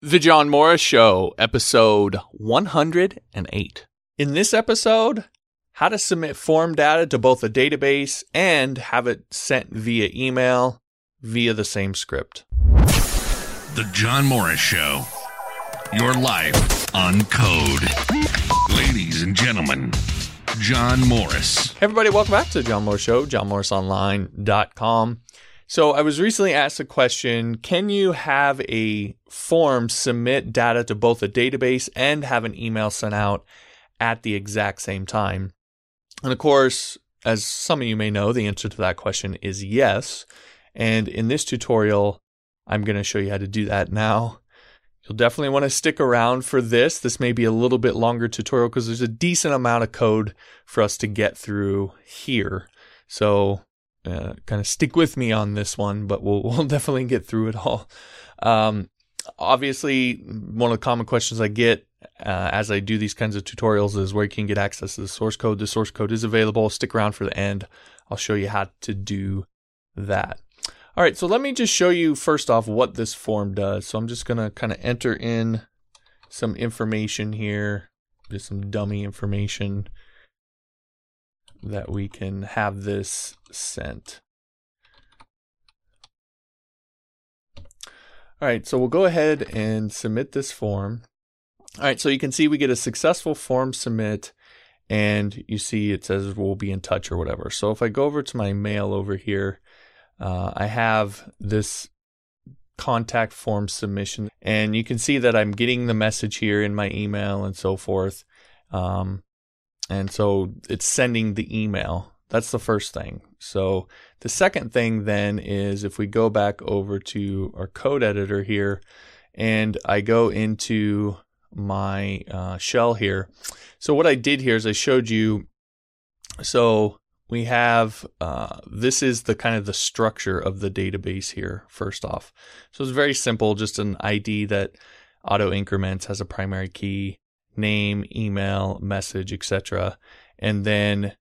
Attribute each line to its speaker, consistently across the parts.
Speaker 1: The John Morris Show, episode 108. In this episode, how to submit form data to both a database and have it sent via email via the same script.
Speaker 2: The John Morris Show. Your life on code. Ladies and gentlemen, John Morris.
Speaker 1: Hey everybody, welcome back to the John Morris Show, johnmorrisonline.com. So I was recently asked a question, can you have a form submit data to both a database and have an email sent out at the exact same time? And of course, as some of you may know, the answer to that question is yes. And in this tutorial, I'm going to show you how to do that now. You'll definitely want to stick around for this. This may be a little bit longer tutorial because there's a decent amount of code for us to get through here. So uh, kind of stick with me on this one, but we'll we'll definitely get through it all. Um, obviously, one of the common questions I get uh, as I do these kinds of tutorials is where you can get access to the source code. The source code is available. Stick around for the end. I'll show you how to do that. All right, so let me just show you first off what this form does. So I'm just going to kind of enter in some information here, just some dummy information that we can have this sent. All right, so we'll go ahead and submit this form. All right, so you can see we get a successful form submit and you see it says we'll be in touch or whatever. So if I go over to my mail over here, uh, I have this contact form submission and you can see that I'm getting the message here in my email and so forth. Um, and so it's sending the email. That's the first thing. So the second thing then is if we go back over to our code editor here and I go into my uh, shell here. So what I did here is I showed you. So we have uh, this is the kind of the structure of the database here. First off, so it's very simple, just an ID that auto increments has a primary key name, email, message, etc. And then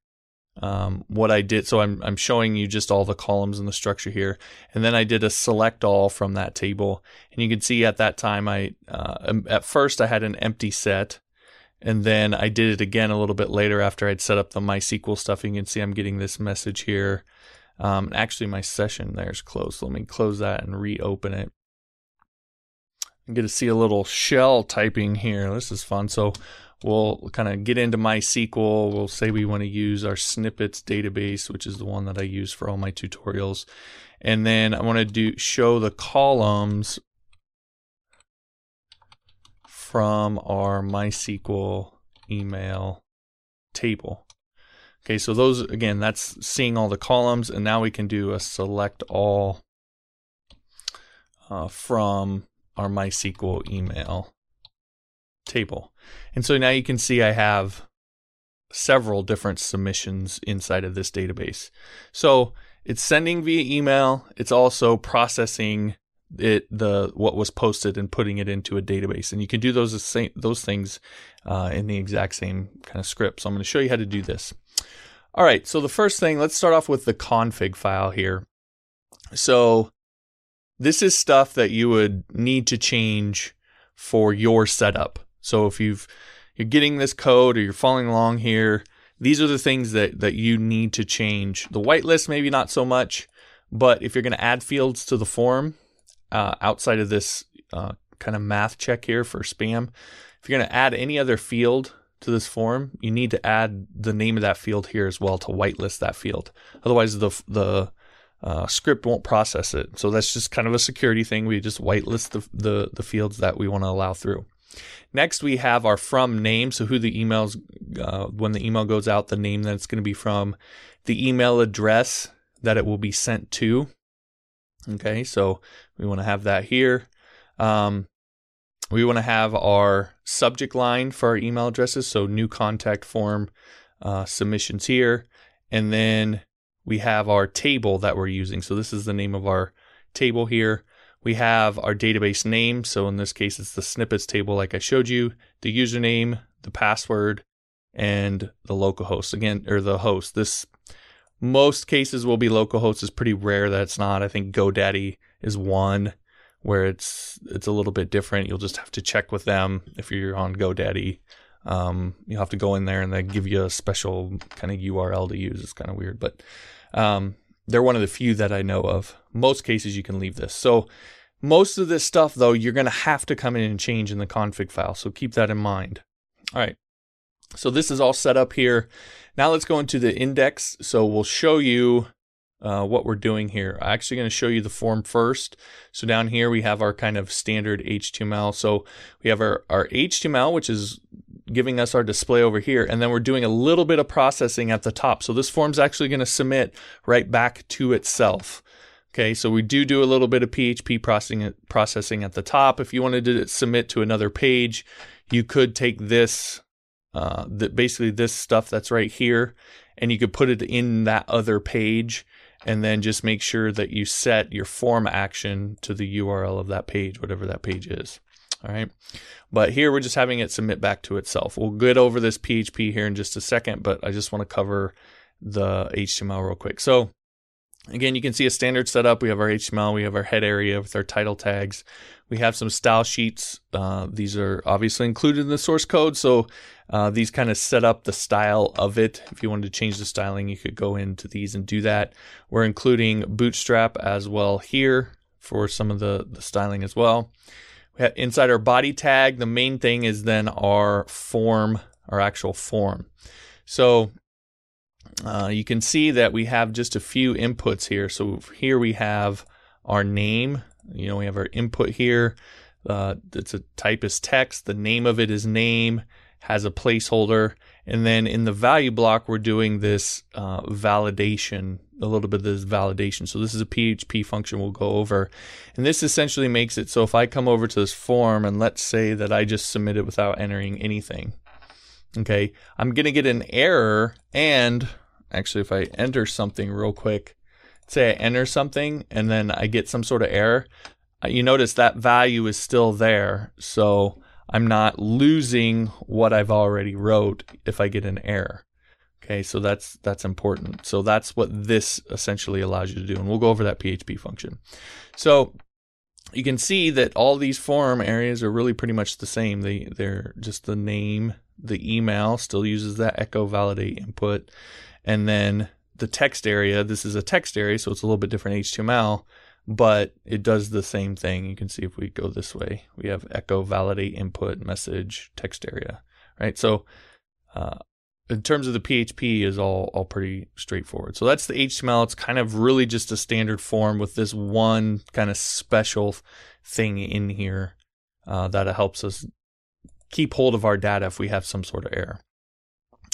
Speaker 1: um, what I did, so I'm I'm showing you just all the columns in the structure here, and then I did a select all from that table, and you can see at that time I uh, at first I had an empty set, and then I did it again a little bit later after I'd set up the MySQL stuff. You can see I'm getting this message here. Um, actually, my session there is closed. Let me close that and reopen it. I get to see a little shell typing here. This is fun. So we'll kind of get into MySQL. We'll say we want to use our snippets database, which is the one that I use for all my tutorials. And then I want to do show the columns from our MySQL email table. Okay, so those again, that's seeing all the columns, and now we can do a select all uh, from our MySQL email table. And so now you can see I have several different submissions inside of this database. So it's sending via email. It's also processing it the what was posted and putting it into a database. And you can do those same, those things uh, in the exact same kind of script. So I'm going to show you how to do this. All right. So the first thing, let's start off with the config file here. So this is stuff that you would need to change for your setup. So if you've you're getting this code or you're following along here, these are the things that that you need to change. The whitelist maybe not so much, but if you're going to add fields to the form uh, outside of this uh, kind of math check here for spam, if you're going to add any other field to this form, you need to add the name of that field here as well to whitelist that field. Otherwise, the the uh, script won't process it. So that's just kind of a security thing. We just whitelist the, the, the fields that we want to allow through. Next, we have our from name. So who the emails, uh, when the email goes out, the name that it's going to be from, the email address that it will be sent to. Okay, so we want to have that here. Um, we want to have our subject line for our email addresses. So new contact form uh, submissions here. And then we have our table that we're using. So this is the name of our table here. We have our database name. So in this case, it's the snippets table, like I showed you, the username, the password, and the localhost again, or the host. This most cases will be localhost. It's pretty rare that it's not. I think GoDaddy is one where it's it's a little bit different. You'll just have to check with them if you're on GoDaddy. Um, you'll have to go in there and they give you a special kind of URL to use. It's kind of weird, but um, they're one of the few that I know of. Most cases you can leave this. So most of this stuff though, you're going to have to come in and change in the config file. So keep that in mind. All right. So this is all set up here. Now let's go into the index. So we'll show you uh, what we're doing here. I'm actually going to show you the form first. So down here we have our kind of standard HTML. So we have our, our HTML, which is giving us our display over here. And then we're doing a little bit of processing at the top. So this form's actually going to submit right back to itself. Okay, so we do do a little bit of PHP processing processing at the top. If you wanted to submit to another page, you could take this, uh, basically this stuff that's right here, and you could put it in that other page, and then just make sure that you set your form action to the URL of that page, whatever that page is. All right. But here we're just having it submit back to itself. We'll get over this PHP here in just a second, but I just want to cover the HTML real quick. So again, you can see a standard setup. We have our HTML, we have our head area with our title tags. We have some style sheets. Uh, these are obviously included in the source code. So uh, these kind of set up the style of it. If you wanted to change the styling, you could go into these and do that. We're including Bootstrap as well here for some of the, the styling as well inside our body tag, the main thing is then our form, our actual form. So uh, you can see that we have just a few inputs here. So here we have our name. You know, we have our input here. Uh, it's a type is text. The name of it is name, has a placeholder. And then in the value block, we're doing this uh, validation a little bit of this validation. So this is a PHP function we'll go over. And this essentially makes it so if I come over to this form and let's say that I just submit it without entering anything. Okay, I'm going to get an error and actually if I enter something real quick, say I enter something and then I get some sort of error, uh, you notice that value is still there. So I'm not losing what I've already wrote if I get an error. Okay, so that's that's important. So that's what this essentially allows you to do, and we'll go over that PHP function. So you can see that all these form areas are really pretty much the same. They they're just the name, the email still uses that echo validate input, and then the text area. This is a text area, so it's a little bit different HTML, but it does the same thing. You can see if we go this way, we have echo validate input message text area, right? So uh, in terms of the PHP is all all pretty straightforward. So that's the HTML. It's kind of really just a standard form with this one kind of special thing in here uh, that helps us keep hold of our data if we have some sort of error.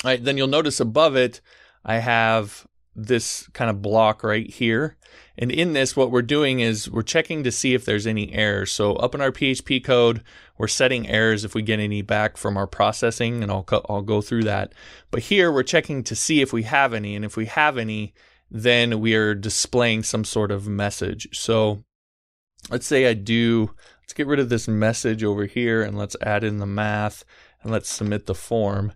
Speaker 1: All right, then you'll notice above it, I have this kind of block right here. And in this, what we're doing is we're checking to see if there's any errors. So up in our PHP code, we're setting errors if we get any back from our processing, and I'll, I'll go through that. But here we're checking to see if we have any. And if we have any, then we are displaying some sort of message. So let's say I do, let's get rid of this message over here and let's add in the math and let's submit the form.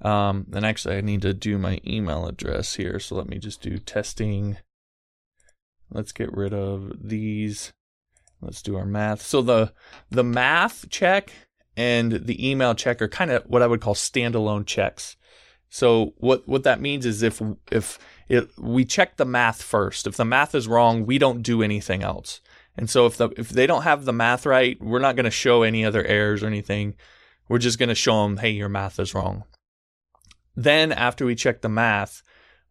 Speaker 1: Um, and actually, I need to do my email address here. So let me just do testing. Let's get rid of these. Let's do our math. So the the math check and the email check are kind of what I would call standalone checks. So what what that means is if if it, we check the math first. If the math is wrong, we don't do anything else. And so if the if they don't have the math right, we're not going to show any other errors or anything. We're just going to show them, hey, your math is wrong. Then, after we check the math,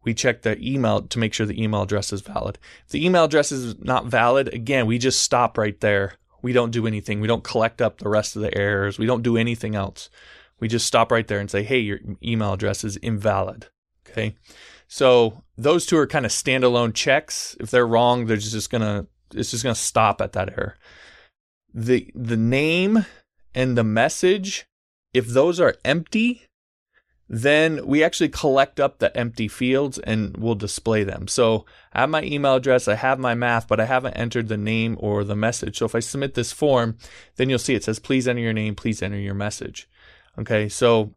Speaker 1: we check the email to make sure the email address is valid. If the email address is not valid, again, we just stop right there. We don't do anything. We don't collect up the rest of the errors. We don't do anything else. We just stop right there and say, hey, your email address is invalid. Okay. So those two are kind of standalone checks. If they're wrong, they're just gonna it's just gonna stop at that error. The the name and the message, if those are empty, then we actually collect up the empty fields and we'll display them. So I have my email address, I have my math, but I haven't entered the name or the message. So if I submit this form, then you'll see it says, please enter your name, please enter your message. Okay, so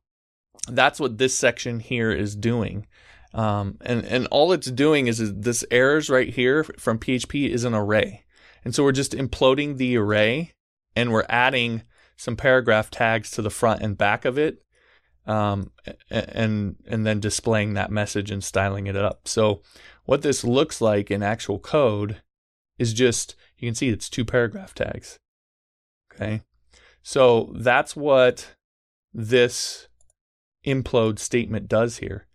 Speaker 1: that's what this section here is doing. Um, and, and all it's doing is, is this errors right here from PHP is an array. And so we're just imploding the array and we're adding some paragraph tags to the front and back of it. Um, and and then displaying that message and styling it up. So what this looks like in actual code is just you can see it's two paragraph tags. Okay. So that's what this implode statement does here.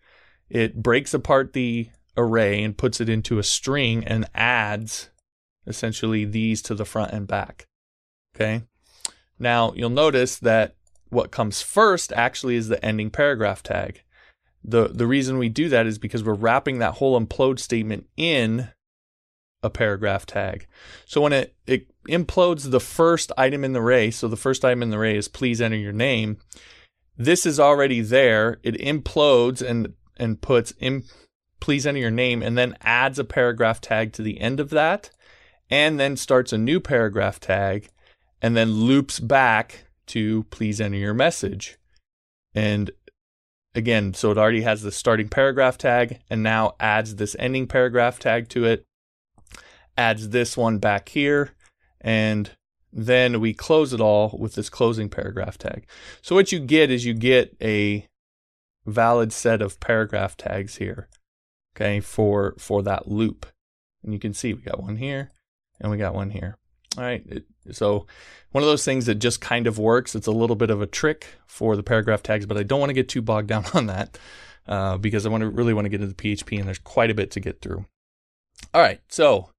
Speaker 1: It breaks apart the array and puts it into a string and adds essentially these to the front and back. Okay. Now you'll notice that what comes first actually is the ending paragraph tag. The the reason we do that is because we're wrapping that whole implode statement in a paragraph tag. So when it, it implodes the first item in the array, so the first item in the array is please enter your name. This is already there. It implodes and and puts in please enter your name and then adds a paragraph tag to the end of that and then starts a new paragraph tag and then loops back to please enter your message. And again, so it already has the starting paragraph tag and now adds this ending paragraph tag to it, adds this one back here, and then we close it all with this closing paragraph tag. So what you get is you get a valid set of paragraph tags here, okay, for for that loop. And you can see we got one here and we got one here. All right. So one of those things that just kind of works. It's a little bit of a trick for the paragraph tags, but I don't want to get too bogged down on that uh, because I want to really want to get into the PHP, and there's quite a bit to get through. All right. So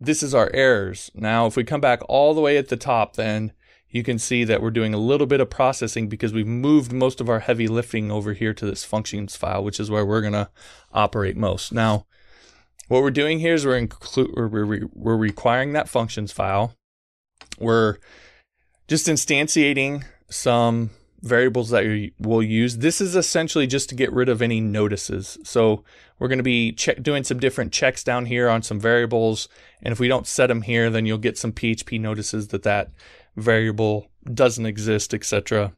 Speaker 1: this is our errors. Now, if we come back all the way at the top, then you can see that we're doing a little bit of processing because we've moved most of our heavy lifting over here to this functions file, which is where we're going to operate most. Now, what we're doing here is we're, inclu- we're, we're requiring that functions file. We're just instantiating some variables that we will use. This is essentially just to get rid of any notices. So we're going to be check, doing some different checks down here on some variables. And if we don't set them here, then you'll get some PHP notices that that variable doesn't exist, etc.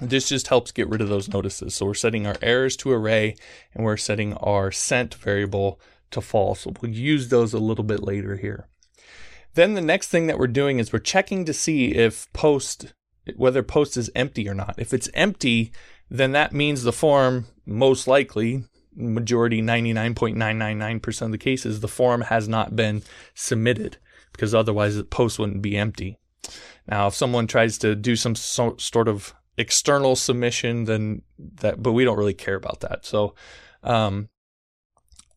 Speaker 1: This just helps get rid of those notices. So we're setting our errors to array and we're setting our sent variable to false. We'll use those a little bit later here. Then the next thing that we're doing is we're checking to see if post whether post is empty or not. If it's empty, then that means the form most likely majority 99.999% of the cases the form has not been submitted because otherwise the post wouldn't be empty. Now, if someone tries to do some so, sort of external submission, then that, but we don't really care about that. So, um,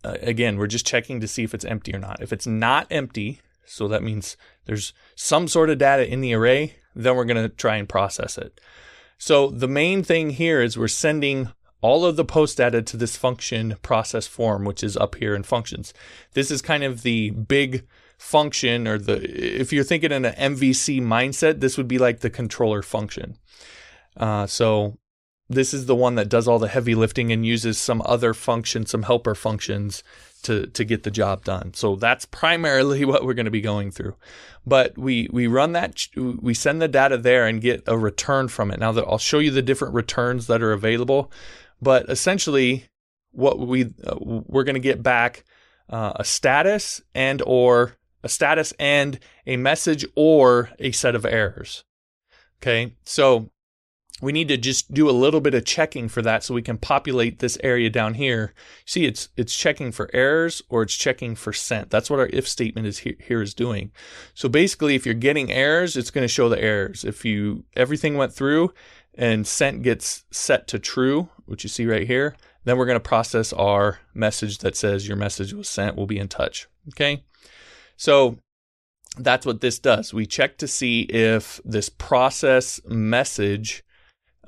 Speaker 1: again, we're just checking to see if it's empty or not. If it's not empty, so that means there's some sort of data in the array, then we're going to try and process it. So the main thing here is we're sending all of the post data to this function process form, which is up here in functions. This is kind of the big function or the, if you're thinking in an MVC mindset, this would be like the controller function. Uh, so this is the one that does all the heavy lifting and uses some other function, some helper functions to to get the job done. So that's primarily what we're going to be going through. But we we run that we send the data there and get a return from it. Now that I'll show you the different returns that are available, but essentially what we uh, we're going to get back uh, a status and or a status and a message or a set of errors. Okay? So we need to just do a little bit of checking for that so we can populate this area down here. See, it's it's checking for errors or it's checking for sent. That's what our if statement is here, here is doing. So basically, if you're getting errors, it's going to show the errors. If you everything went through and sent gets set to true, which you see right here, then we're going to process our message that says your message was sent. We'll be in touch. Okay, so that's what this does. We check to see if this process message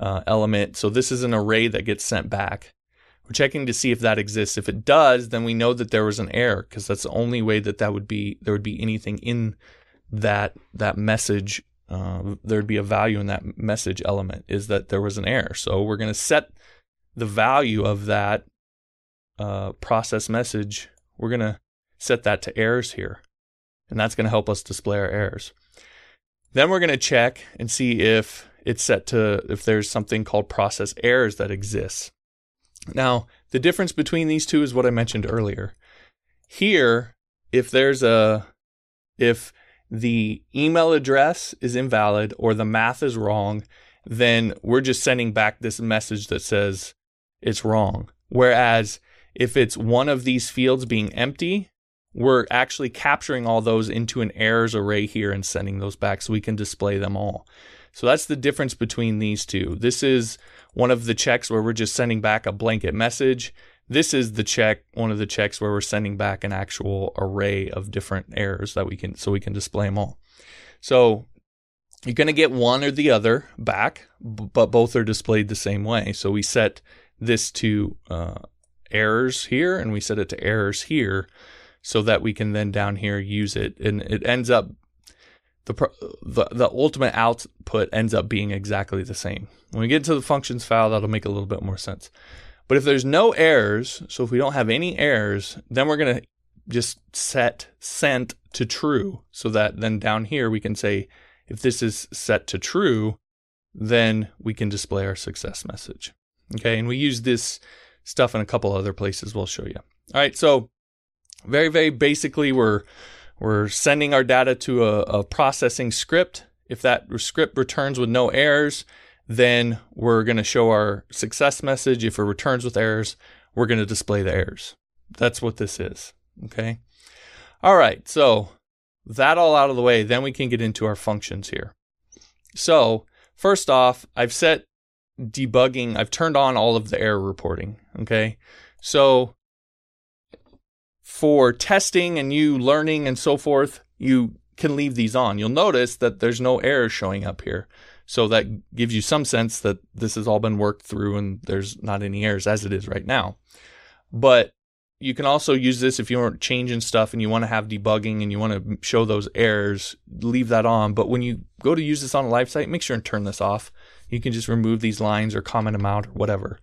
Speaker 1: uh, element. So this is an array that gets sent back. We're checking to see if that exists. If it does, then we know that there was an error because that's the only way that that would be there would be anything in that that message. Uh, there'd be a value in that message element is that there was an error. So we're going to set the value of that uh, process message. We're going to set that to errors here, and that's going to help us display our errors. Then we're going to check and see if it's set to if there's something called process errors that exists. Now, the difference between these two is what I mentioned earlier. Here, if there's a if the email address is invalid or the math is wrong, then we're just sending back this message that says it's wrong. Whereas if it's one of these fields being empty, we're actually capturing all those into an errors array here and sending those back so we can display them all. So that's the difference between these two. This is one of the checks where we're just sending back a blanket message. This is the check, one of the checks where we're sending back an actual array of different errors that we can, so we can display them all. So you're going to get one or the other back, but both are displayed the same way. So we set this to uh, errors here and we set it to errors here so that we can then down here use it. And it ends up, the, the, the ultimate output ends up being exactly the same. When we get to the functions file, that'll make a little bit more sense. But if there's no errors, so if we don't have any errors, then we're going to just set sent to true so that then down here we can say if this is set to true, then we can display our success message. Okay, and we use this stuff in a couple other places we'll show you. All right, so very, very basically, we're we're sending our data to a, a processing script. If that script returns with no errors, then we're going to show our success message. If it returns with errors, we're going to display the errors. That's what this is. Okay. All right. So that all out of the way, then we can get into our functions here. So first off, I've set debugging, I've turned on all of the error reporting. Okay. So for testing and you learning and so forth, you can leave these on. You'll notice that there's no errors showing up here. So that gives you some sense that this has all been worked through and there's not any errors as it is right now. But you can also use this if you aren't changing stuff and you want to have debugging and you want to show those errors, leave that on. But when you go to use this on a live site, make sure and turn this off. You can just remove these lines or comment them out or whatever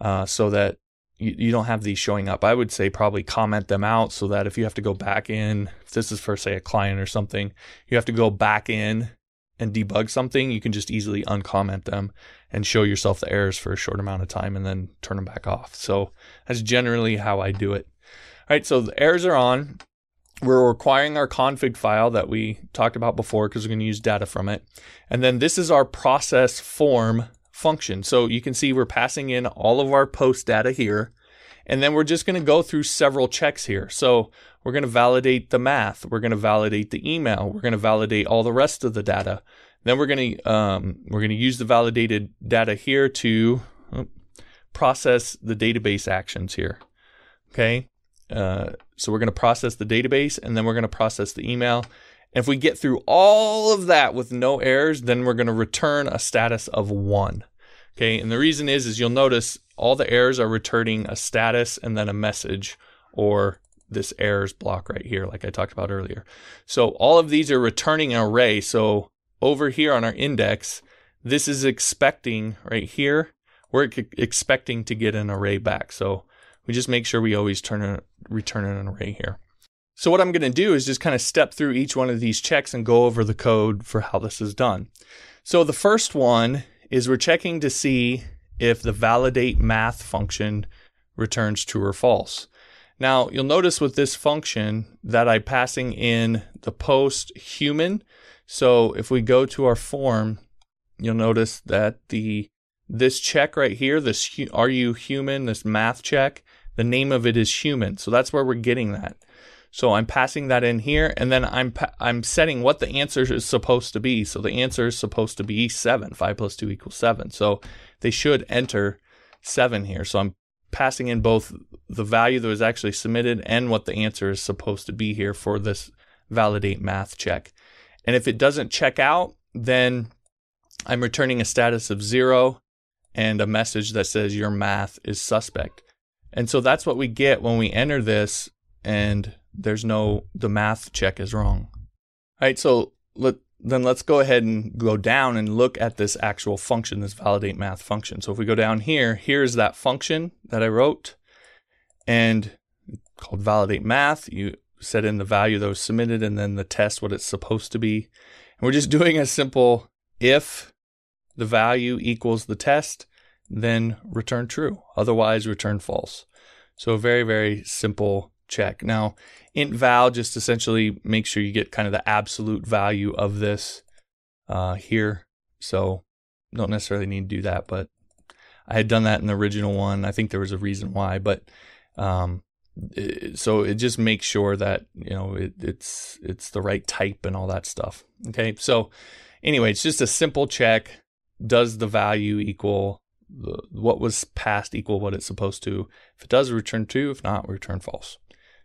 Speaker 1: uh, so that you, you don't have these showing up. I would say probably comment them out so that if you have to go back in, if this is for, say, a client or something, you have to go back in and debug something, you can just easily uncomment them and show yourself the errors for a short amount of time and then turn them back off. So that's generally how I do it. All right, so the errors are on. We're requiring our config file that we talked about before because we're going to use data from it. And then this is our process form function. So you can see we're passing in all of our post data here. And then we're just going to go through several checks here. So we're going to validate the math. We're going to validate the email. We're going to validate all the rest of the data. Then we're going to um, we're going to use the validated data here to process the database actions here. Okay, uh, so we're going to process the database, and then we're going to process the email. And if we get through all of that with no errors, then we're going to return a status of one. Okay, and the reason is is you'll notice all the errors are returning a status and then a message or this errors block right here, like I talked about earlier. So all of these are returning an array. So over here on our index, this is expecting right here, we're expecting to get an array back. So we just make sure we always turn a, return an array here. So what I'm going to do is just kind of step through each one of these checks and go over the code for how this is done. So the first one is we're checking to see if the validate math function returns true or false. Now, you'll notice with this function that I'm passing in the post human. So if we go to our form, you'll notice that the this check right here, this are you human, this math check, the name of it is human. So that's where we're getting that. So I'm passing that in here, and then I'm I'm setting what the answer is supposed to be. So the answer is supposed to be seven. Five plus two equals seven. So they should enter seven here. So I'm passing in both the value that was actually submitted and what the answer is supposed to be here for this validate math check. And if it doesn't check out, then I'm returning a status of zero and a message that says your math is suspect. And so that's what we get when we enter this and there's no, the math check is wrong. All right, so let, then let's go ahead and go down and look at this actual function, this validate math function. So if we go down here, here's that function that I wrote and called validate math. You set in the value that was submitted and then the test, what it's supposed to be. And we're just doing a simple if the value equals the test, then return true. Otherwise, return false. So very, very simple check. Now, int val just essentially make sure you get kind of the absolute value of this uh, here. So don't necessarily need to do that, but I had done that in the original one. I think there was a reason why, but um, so it just makes sure that you know it, it's it's the right type and all that stuff. Okay, so anyway, it's just a simple check. Does the value equal the, what was passed equal what it's supposed to? If it does, return true. If not, return false.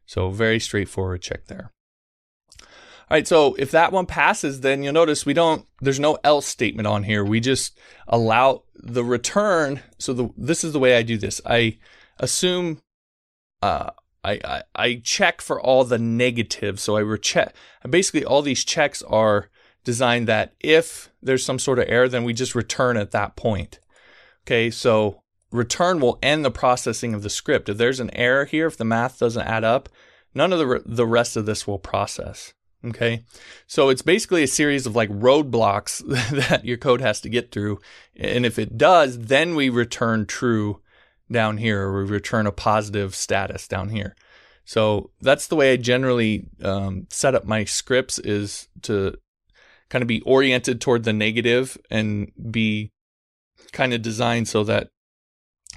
Speaker 1: So very straightforward check there. All right, so if that one passes, then you'll notice we don't, there's no else statement on here. We just allow the return. So the, this is the way I do this. I assume, uh, I, I, I check for all the negatives. So I recheck, basically all these checks are designed that if there's some sort of error, then we just return at that point. Okay, so return will end the processing of the script. If there's an error here, if the math doesn't add up, none of the, re- the rest of this will process. Okay. So it's basically a series of like roadblocks that your code has to get through. And if it does, then we return true down here, or we return a positive status down here. So that's the way I generally um, set up my scripts is to kind of be oriented toward the negative and be kind of designed so that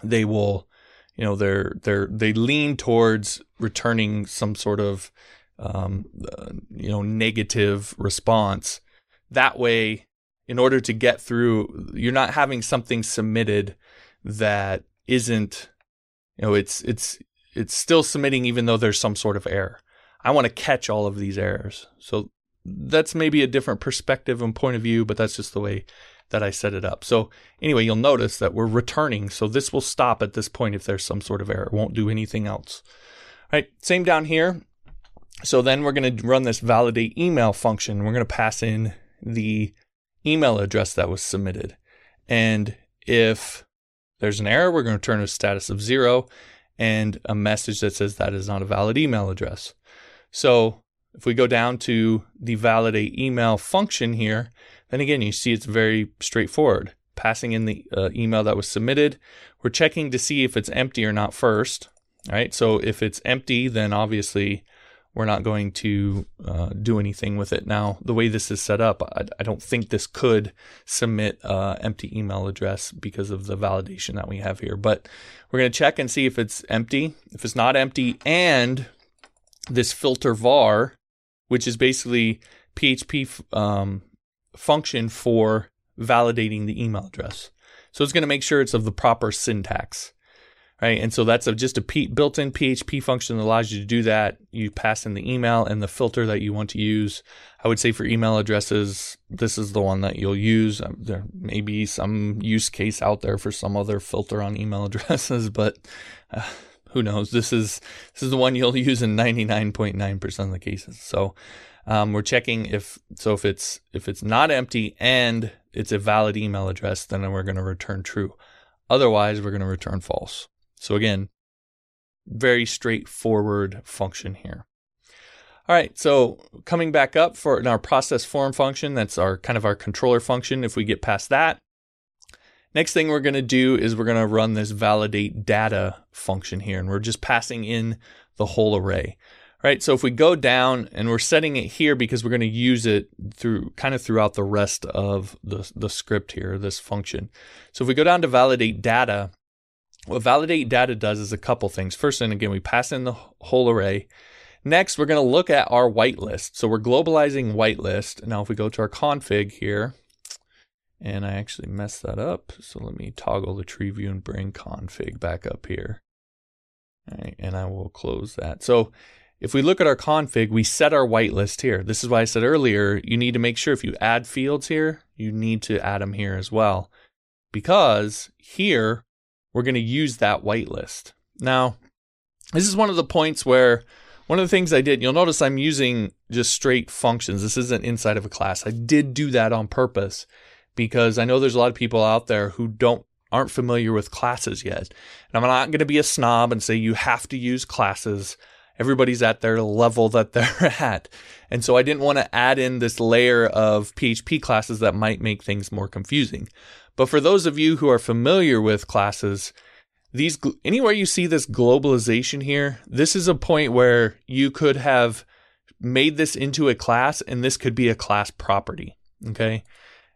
Speaker 1: they will, you know, they're they're they lean towards returning some sort of um, uh, you know negative response. That way, in order to get through, you're not having something submitted that isn't, you know, it's it's it's still submitting even though there's some sort of error. I want to catch all of these errors. So that's maybe a different perspective and point of view, but that's just the way that I set it up. So anyway, you'll notice that we're returning. So this will stop at this point if there's some sort of error. It won't do anything else. All right, same down here. So then we're going to run this validate email function. We're going to pass in the email address that was submitted. And if there's an error, we're going to return a status of zero and a message that says that is not a valid email address. So if we go down to the validate email function here, then again, you see it's very straightforward. Passing in the uh, email that was submitted, we're checking to see if it's empty or not first. right? So if it's empty, then obviously we're not going to uh, do anything with it. Now, the way this is set up, I, I don't think this could submit uh, empty email address because of the validation that we have here. But we're going to check and see if it's empty. If it's not empty, and this filter var, which is basically PHP um, function for validating the email address. So it's going to make sure it's of the proper syntax right? And so that's a, just a P, built-in PHP function that allows you to do that. You pass in the email and the filter that you want to use. I would say for email addresses, this is the one that you'll use. Um, there may be some use case out there for some other filter on email addresses, but uh, who knows? This is this is the one you'll use in 99.9% of the cases. So um, we're checking if so if it's if it's not empty and it's a valid email address, then we're going to return true. Otherwise, we're going to return false. So again, very straightforward function here. All right, so coming back up for our process form function, that's our kind of our controller function. If we get past that, next thing we're going to do is we're going to run this validate data function here, and we're just passing in the whole array. Right, so if we go down and we're setting it here because we're going to use it through kind of throughout the rest of the, the script here, this function. So if we go down to validate data, what validate data does is a couple things. First, and again, we pass in the whole array. Next, we're going to look at our whitelist. So we're globalizing whitelist. Now, if we go to our config here, and I actually messed that up. So let me toggle the tree view and bring config back up here. Right, and I will close that. So if we look at our config, we set our whitelist here. This is why I said earlier, you need to make sure if you add fields here, you need to add them here as well. Because here, we're going to use that whitelist. Now, this is one of the points where one of the things I did, you'll notice I'm using just straight functions. This isn't inside of a class. I did do that on purpose because I know there's a lot of people out there who don't aren't familiar with classes yet. And I'm not going to be a snob and say you have to use classes. Everybody's at their level that they're at. And so I didn't want to add in this layer of PHP classes that might make things more confusing. But for those of you who are familiar with classes, these anywhere you see this globalization here, this is a point where you could have made this into a class and this could be a class property. Okay.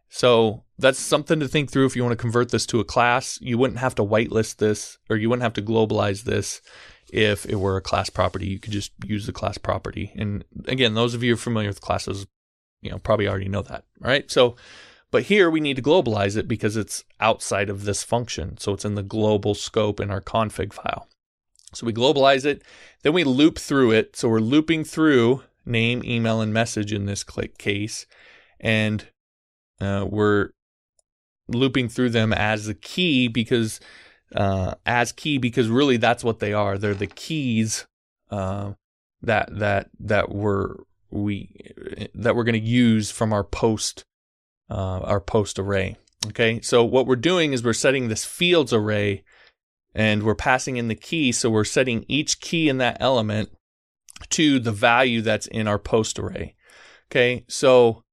Speaker 1: So that's something to think through if you want to convert this to a class. You wouldn't have to whitelist this or you wouldn't have to globalize this if it were a class property. You could just use the class property. And again, those of you familiar with classes, you know, probably already know that. right? So but here we need to globalize it because it's outside of this function. So it's in the global scope in our config file. So we globalize it, then we loop through it. So we're looping through name, email, and message in this click case. And uh, we're looping through them as the key because uh, as key because really that's what they are. They're the keys uh, that that that we're we that we're going to use from our post uh, our post array. Okay, so what we're doing is we're setting this fields array and we're passing in the key. So we're setting each key in that element to the value that's in our post array. Okay, so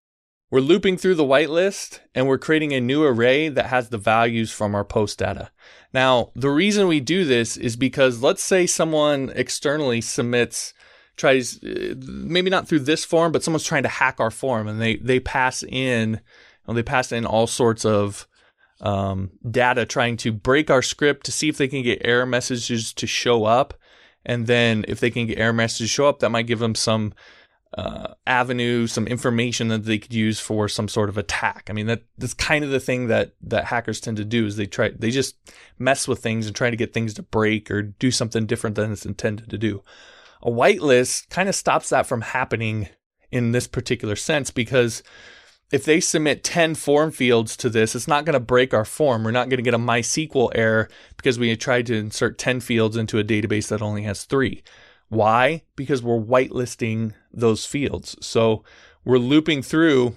Speaker 1: we're looping through the whitelist and we're creating a new array that has the values from our post data. Now, the reason we do this is because let's say someone externally submits tries uh, maybe not through this form, but someone's trying to hack our form and they they pass in well, they pass in all sorts of um, data trying to break our script to see if they can get error messages to show up. And then if they can get error messages to show up, that might give them some uh, avenue, some information that they could use for some sort of attack. I mean, that that's kind of the thing that that hackers tend to do is they try they just mess with things and try to get things to break or do something different than it's intended to do. A whitelist kind of stops that from happening in this particular sense because if they submit 10 form fields to this, it's not going to break our form. We're not going to get a MySQL error because we tried to insert 10 fields into a database that only has three. Why? Because we're whitelisting those fields. So we're looping through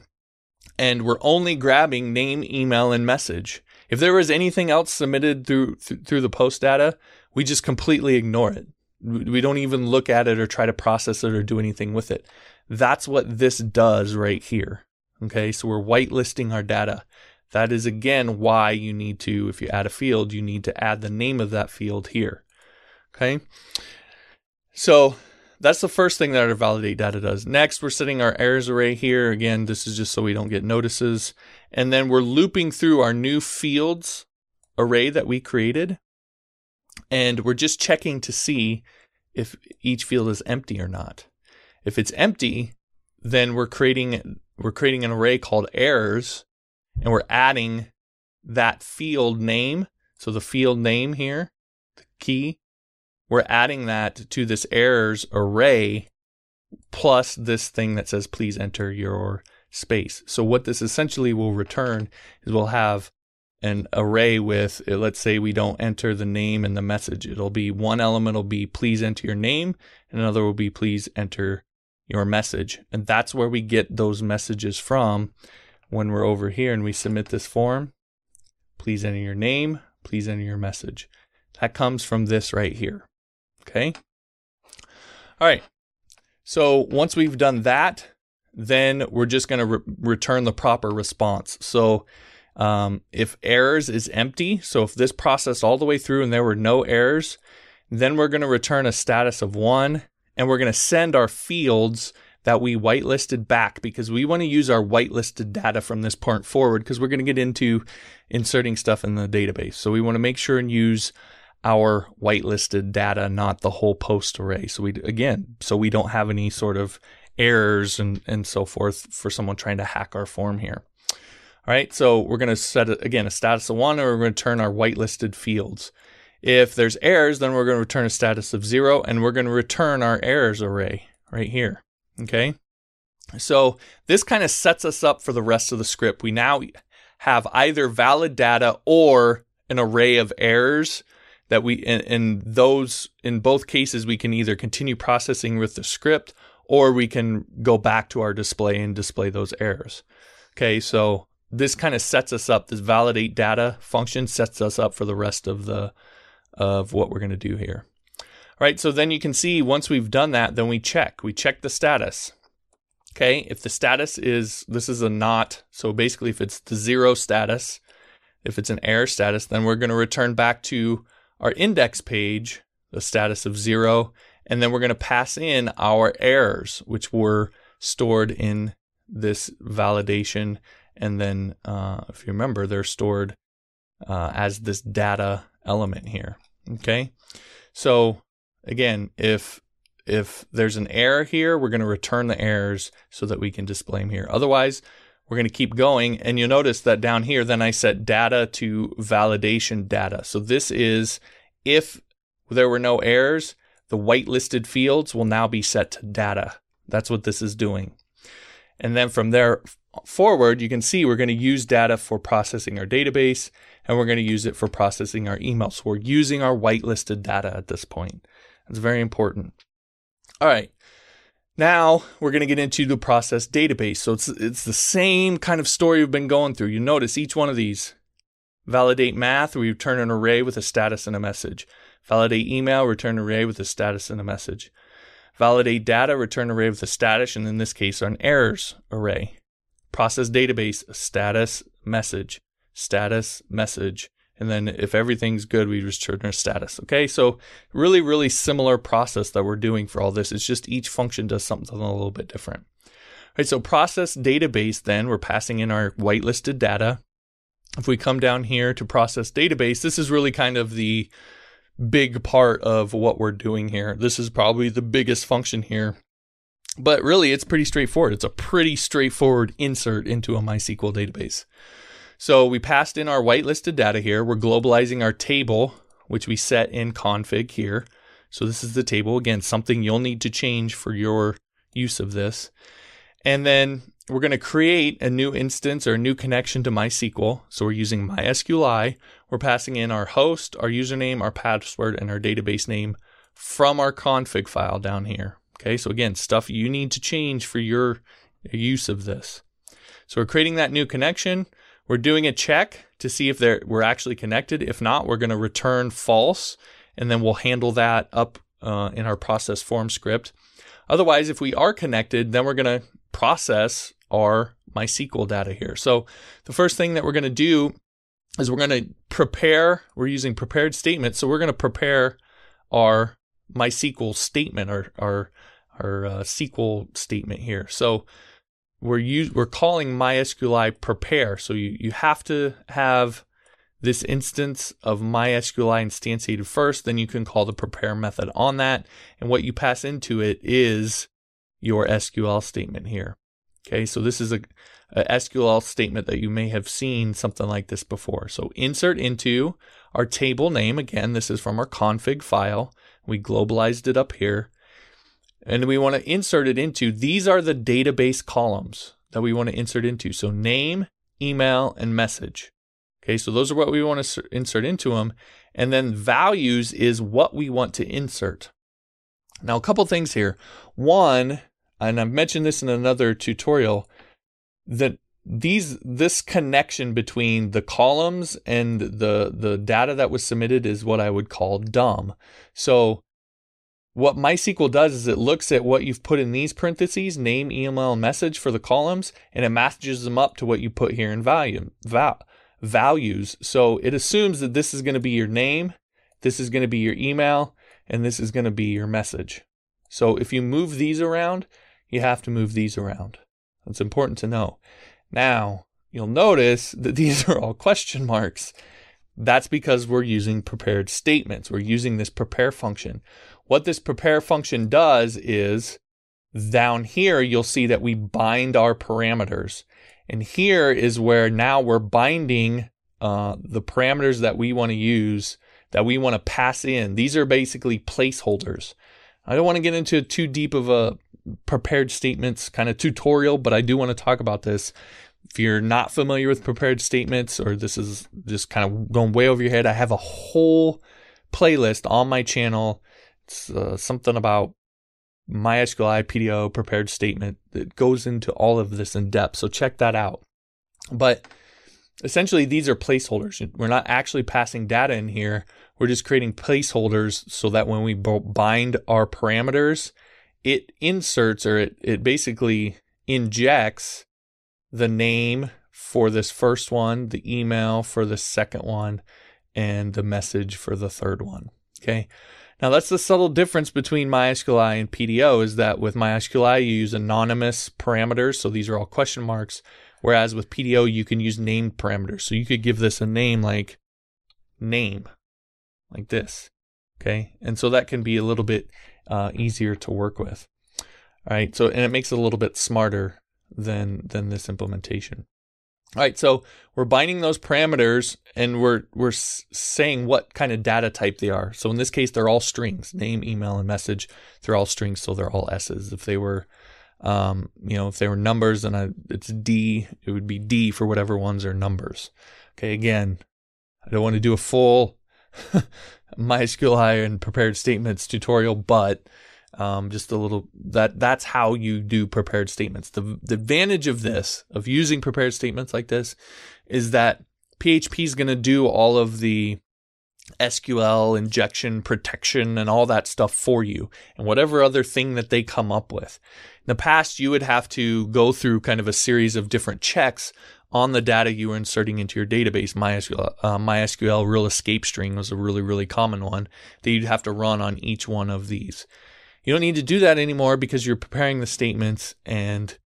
Speaker 1: and we're only grabbing name, email, and message. If there was anything else submitted through through the post data, we just completely ignore it. We don't even look at it or try to process it or do anything with it. That's what this does right here. Okay, so we're whitelisting our data. That is again why you need to, if you add a field, you need to add the name of that field here. Okay, so that's the first thing that our validate data does. Next, we're setting our errors array here. Again, this is just so we don't get notices. And then we're looping through our new fields array that we created. And we're just checking to see if each field is empty or not. If it's empty, then we're creating we're creating an array called errors and we're adding that field name. So the field name here, the key, we're adding that to this errors array plus this thing that says please enter your space. So what this essentially will return is we'll have an array with uh, let's say we don't enter the name and the message. It'll be one element will be please enter your name and another will be please enter your message. And that's where we get those messages from when we're over here and we submit this form. Please enter your name. Please enter your message. That comes from this right here. Okay. All right. So once we've done that, then we're just going to re- return the proper response. So um, if errors is empty, so if this process all the way through and there were no errors, then we're going to return a status of one and we're going to send our fields that we whitelisted back because we want to use our whitelisted data from this point forward because we're going to get into inserting stuff in the database. So we want to make sure and use our whitelisted data, not the whole post array. So we again, so we don't have any sort of errors and and so forth for someone trying to hack our form here. All right, so we're going to set again a status of one, and we're going to return our whitelisted fields. If there's errors, then we're going to return a status of zero and we're going to return our errors array right here. Okay. So this kind of sets us up for the rest of the script. We now have either valid data or an array of errors that we, in, those, in both cases, we can either continue processing with the script or we can go back to our display and display those errors. Okay. So this kind of sets us up. This validate data function sets us up for the rest of the of what we're going to do here. All right, so then you can see once we've done that, then we check. We check the status. Okay, if the status is, this is a not, so basically if it's the zero status, if it's an error status, then we're going to return back to our index page, the status of zero, and then we're going to pass in our errors, which were stored in this validation. And then, uh, if you remember, they're stored uh, as this data element here. Okay. So again, if if there's an error here, we're going to return the errors so that we can display them here. Otherwise, we're going to keep going. And you'll notice that down here, then I set data to validation data. So this is if there were no errors, the whitelisted fields will now be set to data. That's what this is doing. And then from there forward, you can see we're going to use data for processing our database and we're going to use it for processing our emails. So we're using our whitelisted data at this point. That's very important. All right. Now we're going to get into the process database. So it's it's the same kind of story we've been going through. You notice each one of these. Validate math, we return an array with a status and a message. Validate email, return array with a status and a message. Validate data, return array with a status, and in this case, an errors array. Process database, status, message, status, message, and then if everything's good, we return our status. Okay, so really, really similar process that we're doing for all this. It's just each function does something a little bit different. All right, so process database, then we're passing in our whitelisted data. If we come down here to process database, this is really kind of the big part of what we're doing here. This is probably the biggest function here. But really, it's pretty straightforward. It's a pretty straightforward insert into a MySQL database. So we passed in our whitelisted data here. We're globalizing our table, which we set in config here. So this is the table. Again, something you'll need to change for your use of this. And then we're going to create a new instance or a new connection to MySQL. So we're using MySQLi. We're passing in our host, our username, our password, and our database name from our config file down here. Okay, so again, stuff you need to change for your use of this. So we're creating that new connection. We're doing a check to see if we're actually connected. If not, we're going to return false, and then we'll handle that up uh, in our process form script. Otherwise, if we are connected, then we're going to process our MySQL data here. So the first thing that we're going to do is we're going to prepare, we're using prepared statements. So we're going to prepare our MySQL statement, our, our, our uh, SQL statement here. So we're use, we're calling MySQLi prepare. So you, you have to have this instance of MySQLi instantiated first, then you can call the prepare method on that. And what you pass into it is your SQL statement here. Okay, so this is a, a, SQL statement that you may have seen something like this before. So insert into our table name. Again, this is from our config file. We globalized it up here and we want to insert it into these are the database columns that we want to insert into. So name, email, and message. Okay, so those are what we want to insert into them. And then values is what we want to insert. Now, a couple things here. One, and I've mentioned this in another tutorial, that these this connection between the columns and the the data that was submitted is what I would call dumb. So what MySQL does is it looks at what you've put in these parentheses, name, email, and message for the columns, and it matches them up to what you put here in value, val, values. So it assumes that this is going to be your name, this is going to be your email, and this is going to be your message. So if you move these around, you have to move these around. That's important to know. Now, you'll notice that these are all question marks. That's because we're using prepared statements. We're using this prepare function. What this prepare function does is down here, you'll see that we bind our parameters. And here is where now we're binding uh, the parameters that we want to use, that we want to pass in. These are basically placeholders. I don't want to get into too deep of a prepared statements kind of tutorial, but I do want to talk about this. If you're not familiar with prepared statements or this is just kind of going way over your head, I have a whole playlist on my channel uh, something about MySQL PDO prepared statement that goes into all of this in depth. So check that out. But essentially, these are placeholders. We're not actually passing data in here. We're just creating placeholders so that when we bind our parameters, it inserts or it, it basically injects the name for this first one, the email for the second one, and the message for the third one. Okay. Now that's the subtle difference between MySQLi and PDO is that with MySQLi you use anonymous parameters, so these are all question marks, whereas with PDO you can use named parameters. So you could give this a name like name, like this. Okay, and so that can be a little bit uh, easier to work with. All right, so and it makes it a little bit smarter than than this implementation. All right, so we're binding those parameters and we're we're saying what kind of data type they are. So in this case, they're all strings: name, email, and message. They're all strings, so they're all S's. If they were, um, you know, if they were numbers, then I, it's D. It would be D for whatever ones are numbers. Okay, again, I don't want to do a full MySQLi and prepared statements tutorial, but um, just a little that that's how you do prepared statements. The the advantage of this of using prepared statements like this is that PHP is going to do all of the SQL injection protection and all that stuff for you and whatever other thing that they come up with. In the past, you would have to go through kind of a series of different checks on the data you were inserting into your database. MySQL, uh, MySQL real escape string was a really, really common one that you'd have to run on each one of these. You don't need to do that anymore because you're preparing the statements and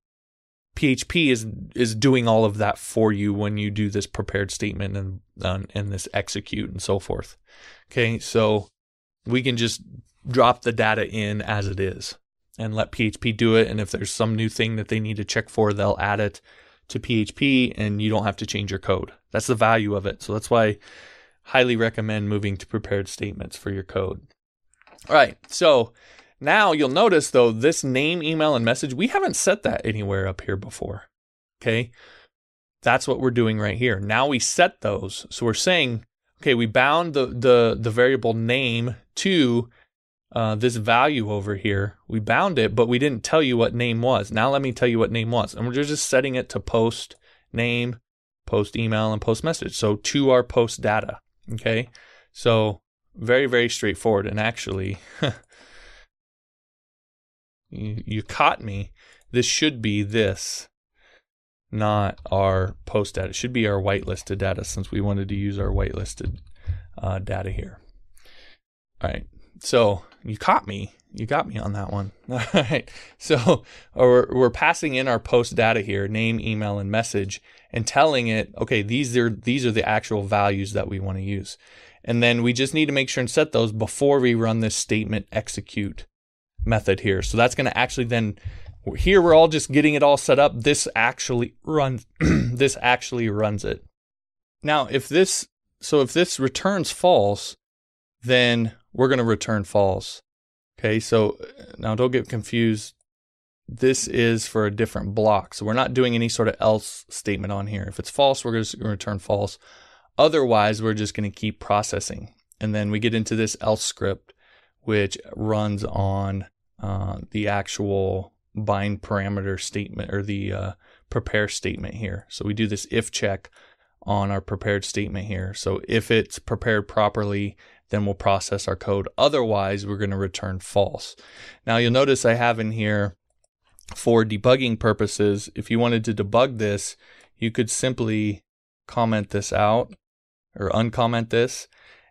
Speaker 1: PHP is is doing all of that for you when you do this prepared statement and uh, and this execute and so forth. Okay, so we can just drop the data in as it is and let PHP do it. And if there's some new thing that they need to check for, they'll add it to PHP, and you don't have to change your code. That's the value of it. So that's why I highly recommend moving to prepared statements for your code. All right, so now you'll notice though, this name, email, and message, we haven't set that anywhere up here before. Okay. That's what we're doing right here. Now we set those. So we're saying, okay, we bound the the, the variable name to uh, this value over here. We bound it, but we didn't tell you what name was. Now let me tell you what name was. And we're just setting it to post name, post email, and post message. So to our post data. Okay. So very, very straightforward. And actually, You, caught me. This should be this, not our post data. It should be our whitelisted data since we wanted to use our whitelisted uh, data here. All right. So you caught me. You got me on that one. All right. So we're, we're passing in our post data here, name, email, and message, and telling it, okay, these are these are the actual values that we want to use. And then we just need to make sure and set those before we run this statement execute method here. So that's going to actually then here we're all just getting it all set up. This actually runs this actually runs it. Now, if this so if this returns false, then we're going to return false. Okay? So uh, now don't get confused. This is for a different block. So we're not doing any sort of else statement on here. If it's false, we're going to return false. Otherwise, we're just going to keep processing. And then we get into this else script which runs on uh, the actual bind parameter statement or the uh, prepare statement here. So we do this if check on our prepared statement here. So if it's prepared properly, then we'll process our code. Otherwise, we're going to return false. Now you'll notice I have in here for debugging purposes, if you wanted to debug this, you could simply comment this out or uncomment this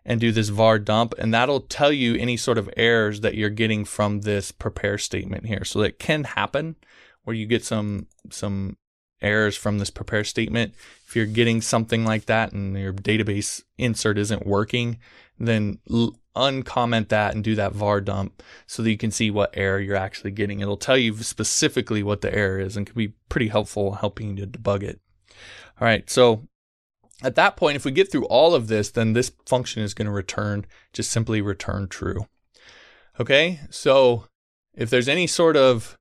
Speaker 1: and do this var dump and that'll tell you any sort of errors that you're getting from this prepare statement here. So it can happen where you get some some errors from this prepare statement. If you're getting something like that and your database insert isn't working then l- uncomment that and do that var dump so that you can see what error you're actually getting. It'll tell you specifically what the error is and can be pretty helpful helping you to debug it. All right so at that point, if we get through all of this, then this function is going to return, just simply return true. Okay, so if there's any sort of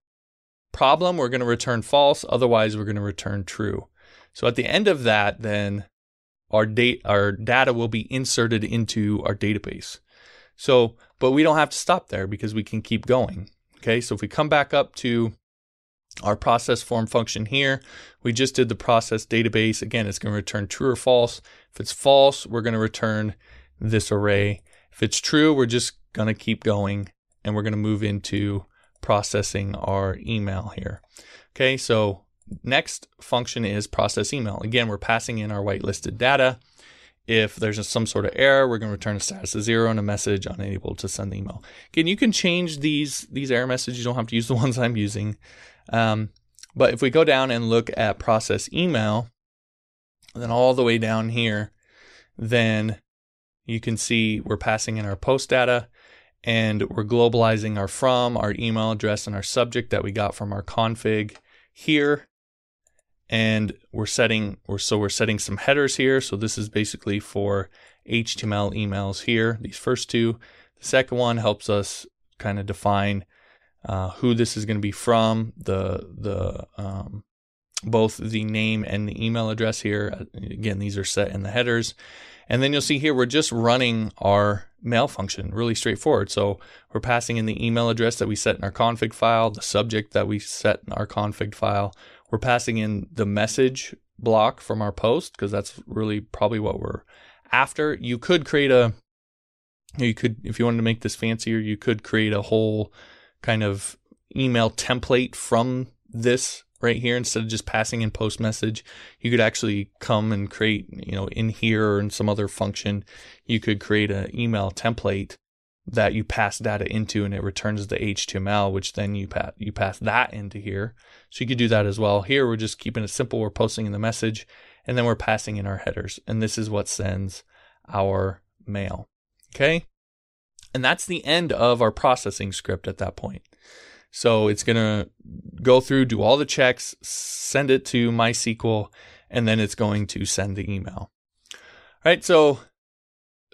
Speaker 1: problem, we're going to return false. Otherwise, we're going to return true. So at the end of that, then our date, our data will be inserted into our database. So, but we don't have to stop there because we can keep going. Okay, so if we come back up to our process form function here. We just did the process database. Again, it's going to return true or false. If it's false, we're going to return this array. If it's true, we're just going to keep going and we're going to move into processing our email here. Okay, so next function is process email. Again, we're passing in our whitelisted data if there's some sort of error, we're going to return a status of zero and a message unable to send the email. Again, you can change these these error messages. You don't have to use the ones I'm using. Um, but if we go down and look at process email, then all the way down here, then you can see we're passing in our post data and we're globalizing our from, our email address, and our subject that we got from our config here. And we're setting we're so we're setting some headers here. So this is basically for html emails here these first two. The second one helps us kind of define uh, who this is going to be from the the um, both the name and the email address here. Again these are set in the headers. And then you'll see here we're just running our mail function really straightforward. So we're passing in the email address that we set in our config file the subject that we set in our config file. We're passing in the message block from our post because that's really probably what we're after. You could create a, you could, if you wanted to make this fancier, you could create a whole kind of email template from this right here instead of just passing in post message you could actually come and create you know in here or in some other function you could create an email template that you pass data into and it returns the HTML, which then you pass you pass that into here. So you could do that as well. Here we're just keeping it simple. We're posting in the message and then we're passing in our headers. And this is what sends our mail. Okay. And that's the end of our processing script at that point. So it's going to go through, do all the checks, send it to MySQL, and then it's going to send the email. All right. So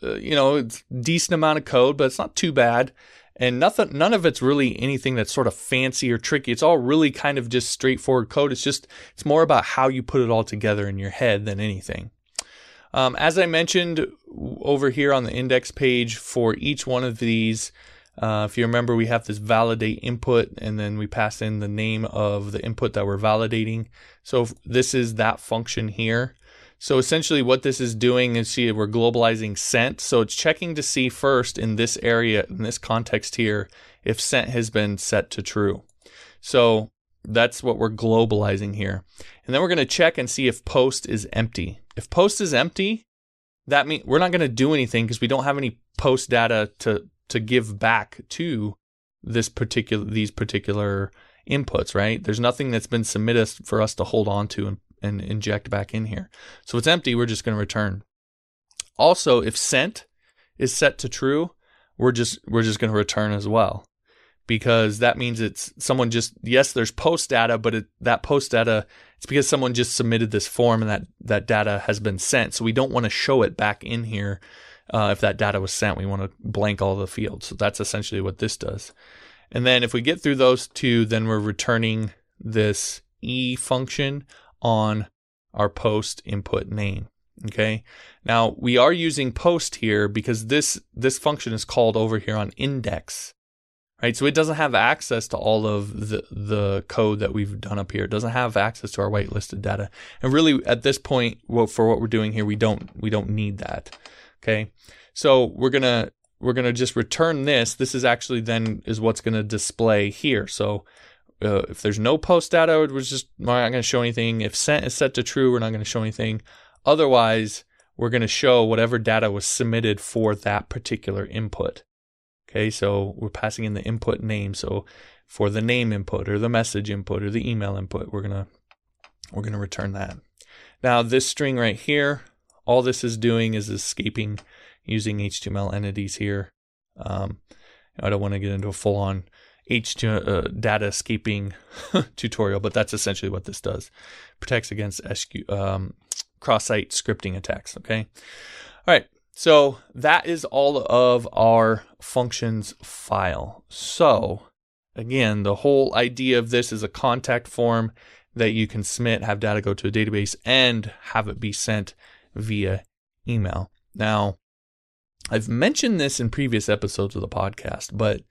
Speaker 1: uh, you know, it's decent amount of code, but it's not too bad. And nothing, none of it's really anything that's sort of fancy or tricky. It's all really kind of just straightforward code. It's just, it's more about how you put it all together in your head than anything. Um, as I mentioned over here on the index page for each one of these, uh, if you remember, we have this validate input and then we pass in the name of the input that we're validating. So this is that function here. So essentially, what this is doing is see we're globalizing sent. So it's checking to see first in this area, in this context here, if sent has been set to true. So that's what we're globalizing here. And then we're going to check and see if post is empty. If post is empty, that means we're not going to do anything because we don't have any post data to to give back to this particular these particular inputs, right? There's nothing that's been submitted for us to hold on to and and inject back in here. So it's empty, we're just going to return. Also, if sent is set to true, we're just we're just going to return as well. Because that means it's someone just yes, there's post data, but it, that post data it's because someone just submitted this form and that that data has been sent. So we don't want to show it back in here uh, if that data was sent. We want to blank all the fields. So that's essentially what this does. And then if we get through those two, then we're returning this e function on our post input name. Okay. Now we are using post here because this, this function is called over here on index, right? So it doesn't have access to all of the, the code that we've done up here. It doesn't have access to our whitelisted data. And really at this point, well, for what we're doing here, we don't, we don't need that. Okay. So we're going to, we're going to just return this. This is actually then is what's going to display here. So uh, if there's no post data, we're just we're not going to show anything. If sent is set to true, we're not going to show anything. Otherwise, we're going to show whatever data was submitted for that particular input. Okay, so we're passing in the input name. So for the name input or the message input or the email input, we're gonna we're gonna return that. Now this string right here, all this is doing is escaping using HTML entities here. Um, I don't want to get into a full on HTML uh, data escaping tutorial, but that's essentially what this does. Protects against SQ, um, cross-site scripting attacks. Okay. All right. So that is all of our functions file. So again, the whole idea of this is a contact form that you can submit, have data go to a database, and have it be sent via email. Now, I've mentioned this in previous episodes of the podcast, but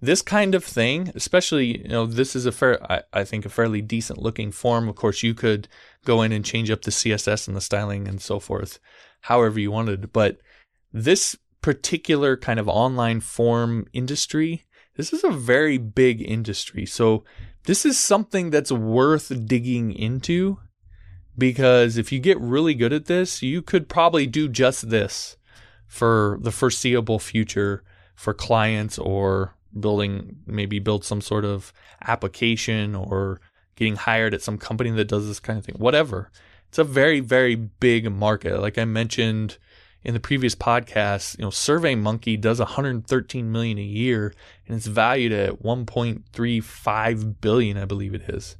Speaker 1: this kind of thing, especially, you know, this is a fair, I, I, think, a fairly decent looking form. Of course, you could go in and change up the CSS and the styling and so forth, however you wanted. But this particular kind of online form industry, this is a very big industry. So this is something that's worth digging into because if you get really good at this, you could probably do just this for the foreseeable future for clients or building maybe build some sort of application or getting hired at some company that does this kind of thing whatever it's a very very big market like i mentioned in the previous podcast you know surveymonkey does 113 million a year and it's valued at 1.35 billion i believe it is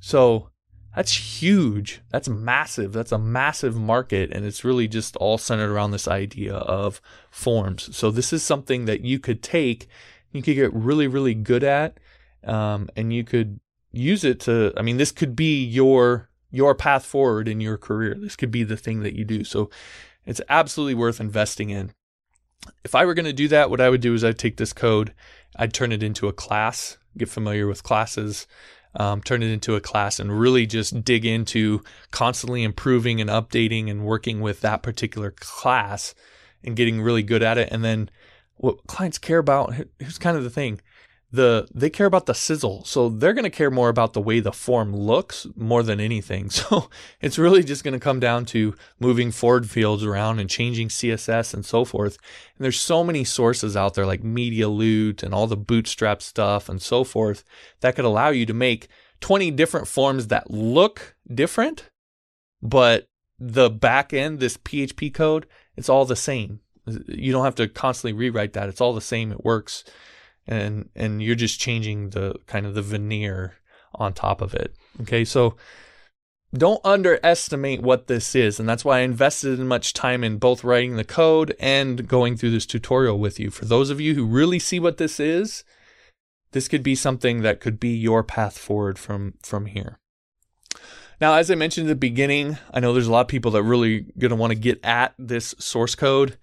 Speaker 1: so that's huge. That's massive. That's a massive market. And it's really just all centered around this idea of forms. So this is something that you could take, you could get really, really good at, um, and you could use it to, I mean, this could be your, your path forward in your career. This could be the thing that you do. So it's absolutely worth investing in. If I were going to do that, what I would do is I'd take this code, I'd turn it into a class, get familiar with classes, um, turn it into a class and really just dig into constantly improving and updating and working with that particular class and getting really good at it. And then what clients care about, here's kind of the thing the they care about the sizzle. So they're going to care more about the way the form looks more than anything. So it's really just going to come down to moving forward fields around and changing css and so forth. And there's so many sources out there like MediaLoot and all the bootstrap stuff and so forth that could allow you to make 20 different forms that look different but the back end this php code it's all the same. You don't have to constantly rewrite that. It's all the same. It works and and you're just changing the kind of the veneer on top of it. Okay, so don't underestimate what this is, and that's why I invested in much time in both writing the code and going through this tutorial with you. For those of you who really see what this is, this could be something that could be your path forward from from here. Now, as I mentioned at the beginning, I know there's a lot of people that really going to want to get at this source code.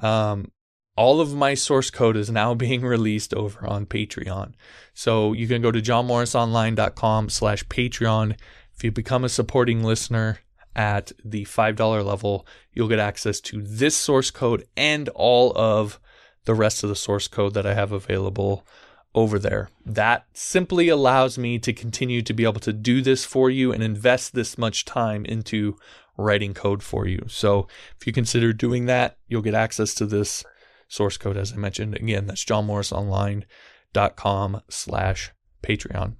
Speaker 1: Um, all of my source code is now being released over on Patreon. So you can go to johnmorrisonline.com slash Patreon. If you become a supporting listener at the $5 level, you'll get access to this source code and all of the rest of the source code that I have available over there. That simply allows me to continue to be able to do this for you and invest this much time into writing code for you. So if you consider doing that, you'll get access to this source code, as I mentioned. Again, that's johnmorrisonline.com slash Patreon.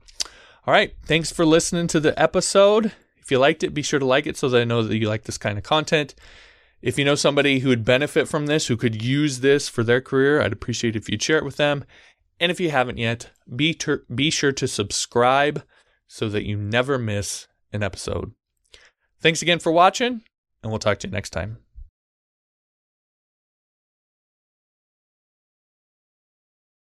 Speaker 1: All right. Thanks for listening to the episode. If you liked it, be sure to like it so that I know that you like this kind of content. If you know somebody who would benefit from this, who could use this for their career, I'd appreciate if you'd share it with them. And if you haven't yet, be, ter- be sure to subscribe so that you never miss an episode. Thanks again for watching, and we'll talk to you next time.